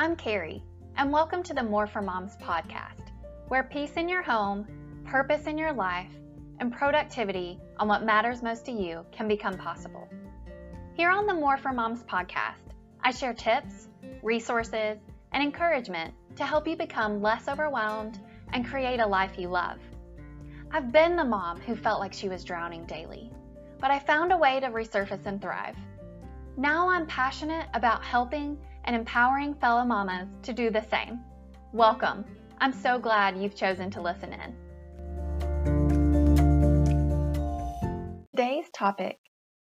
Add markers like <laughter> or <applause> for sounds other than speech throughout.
I'm Carrie, and welcome to the More for Moms podcast, where peace in your home, purpose in your life, and productivity on what matters most to you can become possible. Here on the More for Moms podcast, I share tips, resources, and encouragement to help you become less overwhelmed and create a life you love. I've been the mom who felt like she was drowning daily, but I found a way to resurface and thrive. Now I'm passionate about helping and empowering fellow mamas to do the same. Welcome. I'm so glad you've chosen to listen in. Today's topic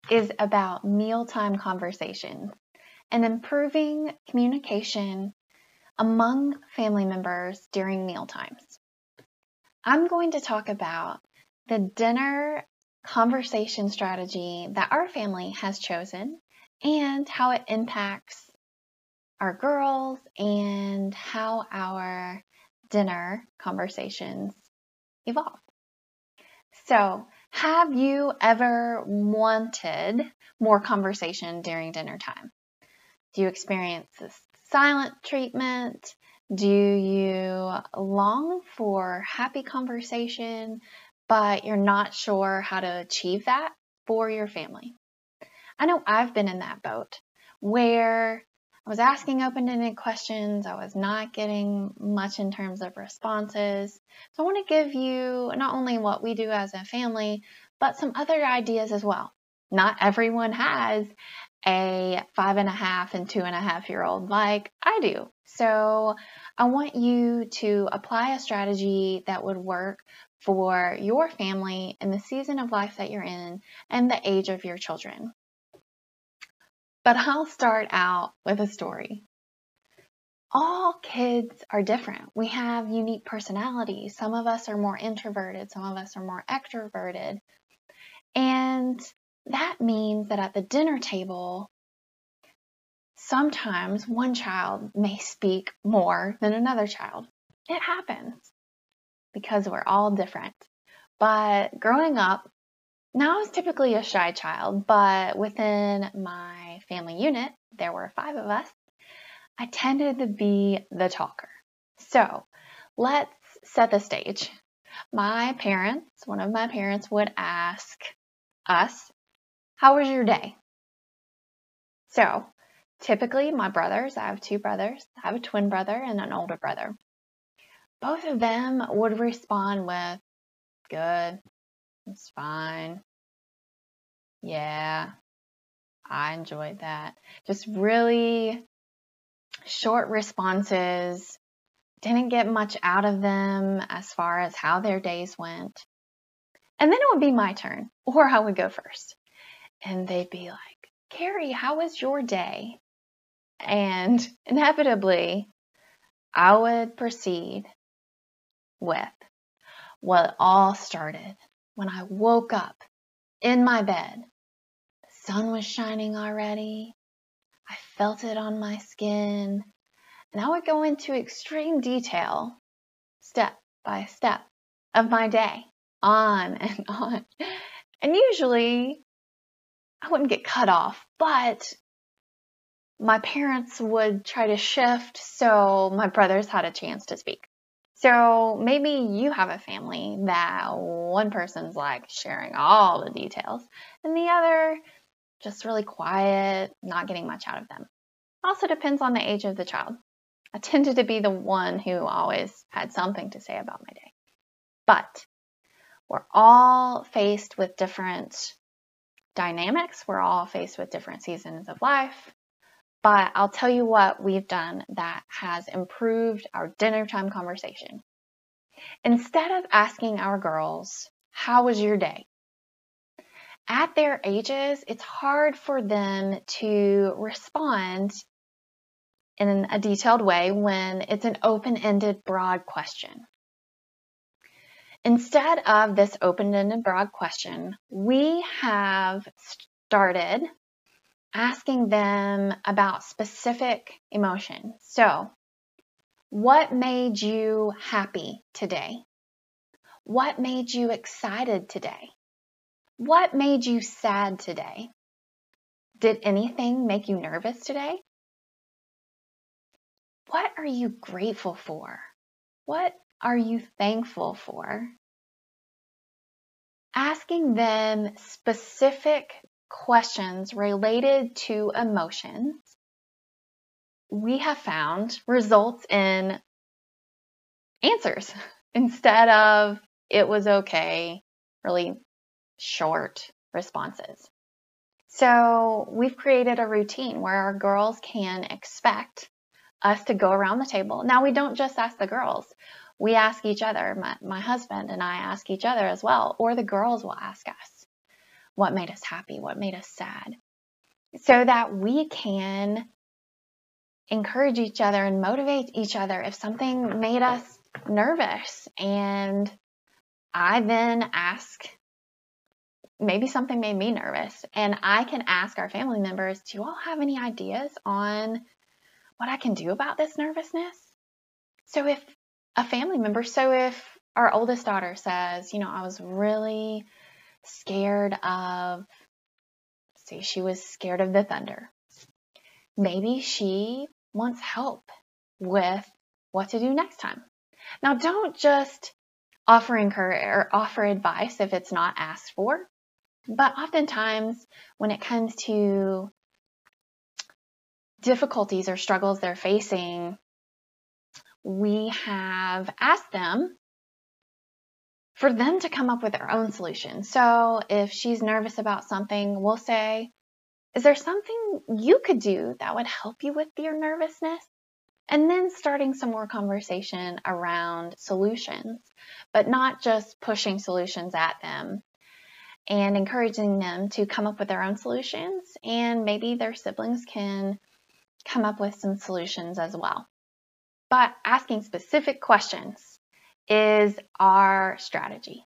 is about mealtime conversations and improving communication among family members during meal times. I'm going to talk about the dinner conversation strategy that our family has chosen and how it impacts our girls and how our dinner conversations evolve. So, have you ever wanted more conversation during dinner time? Do you experience this silent treatment? Do you long for happy conversation, but you're not sure how to achieve that for your family? I know I've been in that boat where I was asking open-ended questions. I was not getting much in terms of responses. So I want to give you not only what we do as a family, but some other ideas as well. Not everyone has a five and a half and two and a half year old like I do. So I want you to apply a strategy that would work for your family in the season of life that you're in and the age of your children. But I'll start out with a story. All kids are different. We have unique personalities. Some of us are more introverted, some of us are more extroverted. And that means that at the dinner table, sometimes one child may speak more than another child. It happens because we're all different. But growing up, now, I was typically a shy child, but within my family unit, there were five of us. I tended to be the talker. So let's set the stage. My parents, one of my parents would ask us, How was your day? So typically, my brothers, I have two brothers, I have a twin brother and an older brother. Both of them would respond with, Good, it's fine. Yeah, I enjoyed that. Just really short responses. Didn't get much out of them as far as how their days went. And then it would be my turn, or I would go first. And they'd be like, Carrie, how was your day? And inevitably, I would proceed with what all started when I woke up in my bed. The sun was shining already. I felt it on my skin. And I would go into extreme detail, step by step, of my day, on <laughs> and on. And usually I wouldn't get cut off, but my parents would try to shift so my brothers had a chance to speak. So maybe you have a family that one person's like sharing all the details and the other just really quiet, not getting much out of them. Also depends on the age of the child. I tended to be the one who always had something to say about my day. But we're all faced with different dynamics. We're all faced with different seasons of life. But I'll tell you what we've done that has improved our dinner time conversation. Instead of asking our girls, How was your day? At their ages, it's hard for them to respond in a detailed way when it's an open ended, broad question. Instead of this open ended, broad question, we have started asking them about specific emotion. So, what made you happy today? What made you excited today? What made you sad today? Did anything make you nervous today? what are you grateful for? What are you thankful for? Asking them specific questions related to emotions, we have found results in answers <laughs> instead of it was okay, really short responses. So we've created a routine where our girls can expect us to go around the table. Now we don't just ask the girls. We ask each other. My, my husband and I ask each other as well, or the girls will ask us what made us happy, what made us sad, so that we can encourage each other and motivate each other if something made us nervous. And I then ask, maybe something made me nervous, and I can ask our family members, do you all have any ideas on what I can do about this nervousness? So if a family member, so if our oldest daughter says, you know, I was really scared of, say, she was scared of the thunder. Maybe she wants help with what to do next time. Now, don't just offer encourage or offer advice if it's not asked for. But oftentimes, when it comes to difficulties or struggles they're facing, we have asked them for them to come up with their own solution. So if she's nervous about something, we'll say, Is there something you could do that would help you with your nervousness? And then starting some more conversation around solutions, but not just pushing solutions at them and encouraging them to come up with their own solutions. And maybe their siblings can come up with some solutions as well. But asking specific questions is our strategy.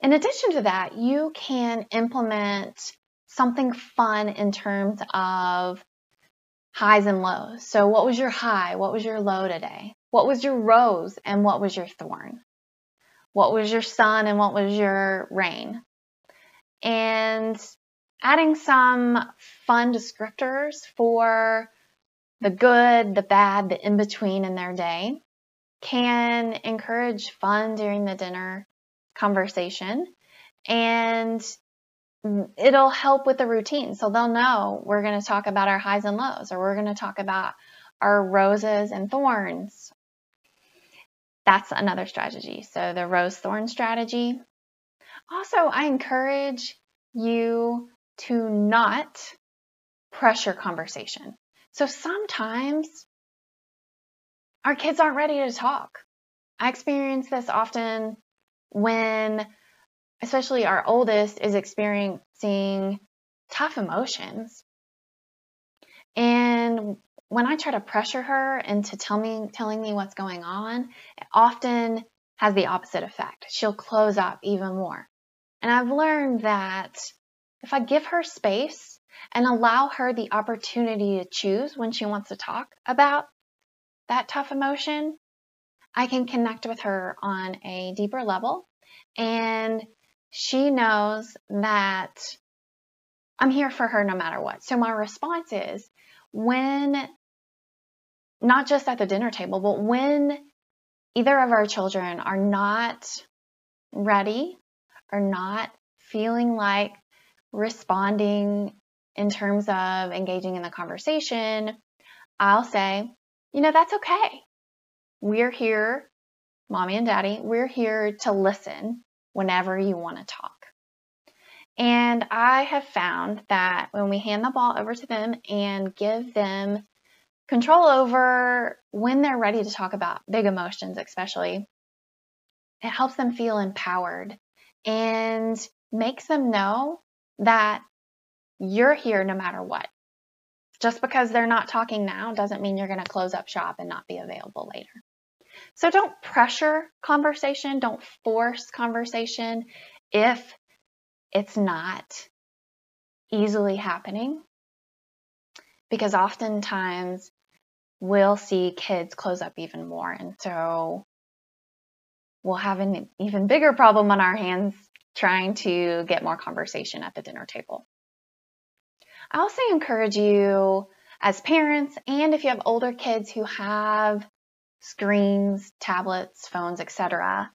In addition to that, you can implement something fun in terms of highs and lows. So, what was your high? What was your low today? What was your rose and what was your thorn? What was your sun and what was your rain? And adding some fun descriptors for the good, the bad, the in between in their day can encourage fun during the dinner conversation and it'll help with the routine. So they'll know we're going to talk about our highs and lows, or we're going to talk about our roses and thorns. That's another strategy. So the rose thorn strategy. Also, I encourage you to not pressure conversation. So sometimes our kids aren't ready to talk. I experience this often when especially our oldest, is experiencing tough emotions. And when I try to pressure her into tell me, telling me what's going on, it often has the opposite effect. She'll close up even more. And I've learned that if I give her space and allow her the opportunity to choose when she wants to talk about that tough emotion, I can connect with her on a deeper level and she knows that I'm here for her no matter what. So my response is when, not just at the dinner table, but when either of our children are not ready or not feeling like responding in terms of engaging in the conversation, I'll say, you know, that's okay. We're here, mommy and daddy, we're here to listen whenever you want to talk. And I have found that when we hand the ball over to them and give them control over when they're ready to talk about big emotions, especially, it helps them feel empowered and makes them know that you're here no matter what. Just because they're not talking now doesn't mean you're going to close up shop and not be available later. So don't pressure conversation, don't force conversation if it's not easily happening. Because oftentimes we'll see kids close up even more. And so we'll have an even bigger problem on our hands trying to get more conversation at the dinner table. I also encourage you as parents, and if you have older kids who have screens, tablets, phones, etc.,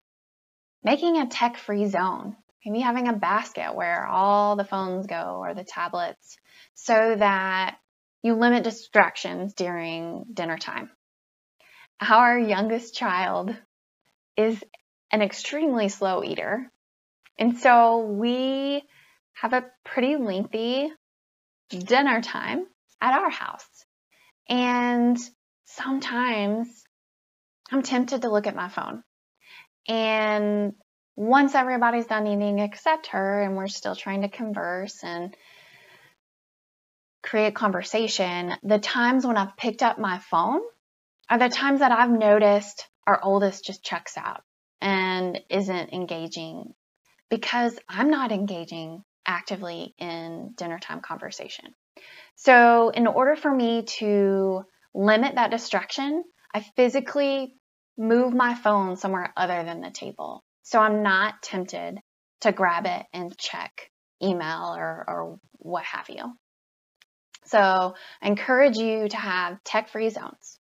making a tech free zone. Maybe having a basket where all the phones go or the tablets so that you limit distractions during dinner time. Our youngest child is an extremely slow eater. And so we have a pretty lengthy dinner time at our house. And sometimes I'm tempted to look at my phone. And once everybody's done eating except her, and we're still trying to converse and create conversation, the times when I've picked up my phone are the times that I've noticed our oldest just checks out and isn't engaging because I'm not engaging actively in dinner time conversation. So, in order for me to limit that distraction, I physically move my phone somewhere other than the table. So I'm not tempted to grab it and check email or, or what have you. So I encourage you to have tech free zones.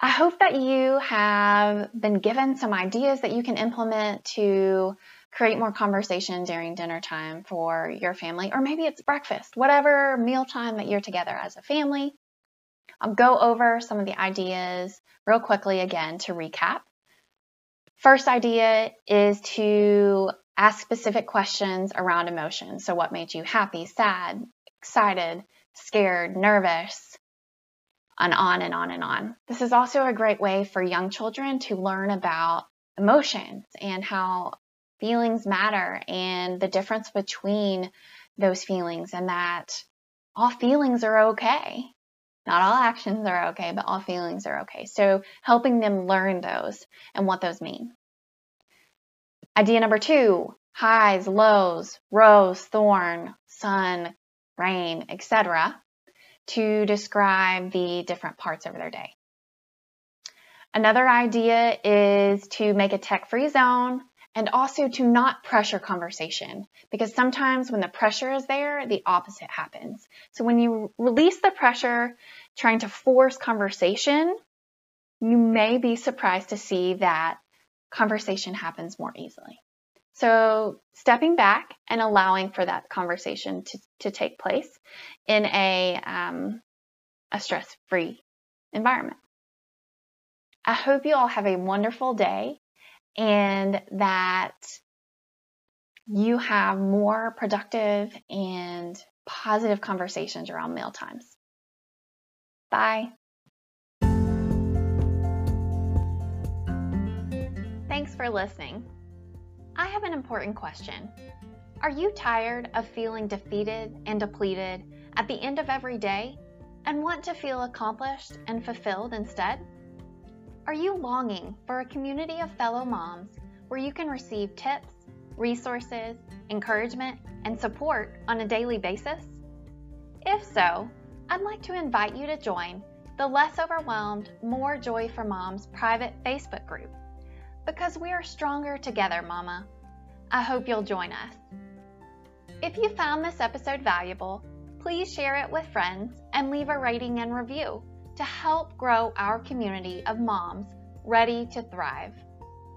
I hope that you have been given some ideas that you can implement to create more conversation during dinner time for your family, or maybe it's breakfast, whatever mealtime that you're together as a family. I'll go over some of the ideas real quickly again to recap. First idea is to ask specific questions around emotions. So, what made you happy, sad, excited, scared, nervous, and on and on and on. This is also a great way for young children to learn about emotions and how feelings matter and the difference between those feelings, and that all feelings are okay. Not all actions are okay, but all feelings are okay. So helping them learn those and what those mean. Idea number two, highs, lows, rose, thorn, sun, rain, etc., to describe the different parts of their day. Another idea is to make a tech free zone and also to not pressure conversation because sometimes when the pressure is there, the opposite happens. So when you release the pressure, trying to force conversation, you may be surprised to see that conversation happens more easily. So stepping back and allowing for that conversation to, to take place in a, um, a stress-free environment. I hope you all have a wonderful day and that you have more productive and positive conversations around meal times. Bye. Thanks for listening. I have an important question. Are you tired of feeling defeated and depleted at the end of every day and want to feel accomplished and fulfilled instead? Are you longing for a community of fellow moms where you can receive tips, resources, encouragement, and support on a daily basis? If so, I'd like to invite you to join the Less Overwhelmed, More Joy for Moms private Facebook group because we are stronger together, Mama. I hope you'll join us. If you found this episode valuable, please share it with friends and leave a rating and review to help grow our community of moms ready to thrive.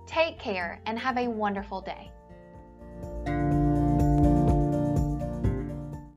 Take care and have a wonderful day.